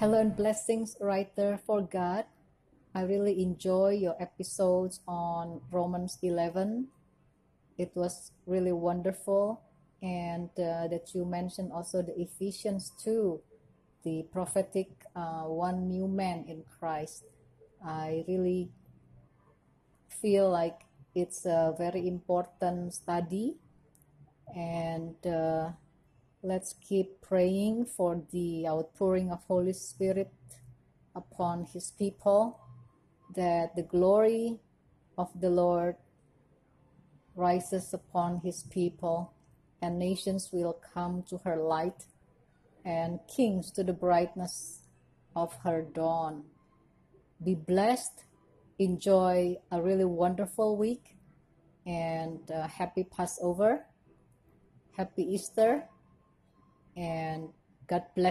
Hello and blessings, writer for God. I really enjoy your episodes on Romans 11. It was really wonderful, and uh, that you mentioned also the Ephesians 2, the prophetic uh, one new man in Christ. I really feel like it's a very important study, and uh, let's keep praying for the outpouring of Holy Spirit upon His people, that the glory of the Lord rises upon His people, and nations will come to her light, and kings to the brightness of her dawn. Be blessed, enjoy a really wonderful week, and uh, happy Passover, happy Easter, and God bless.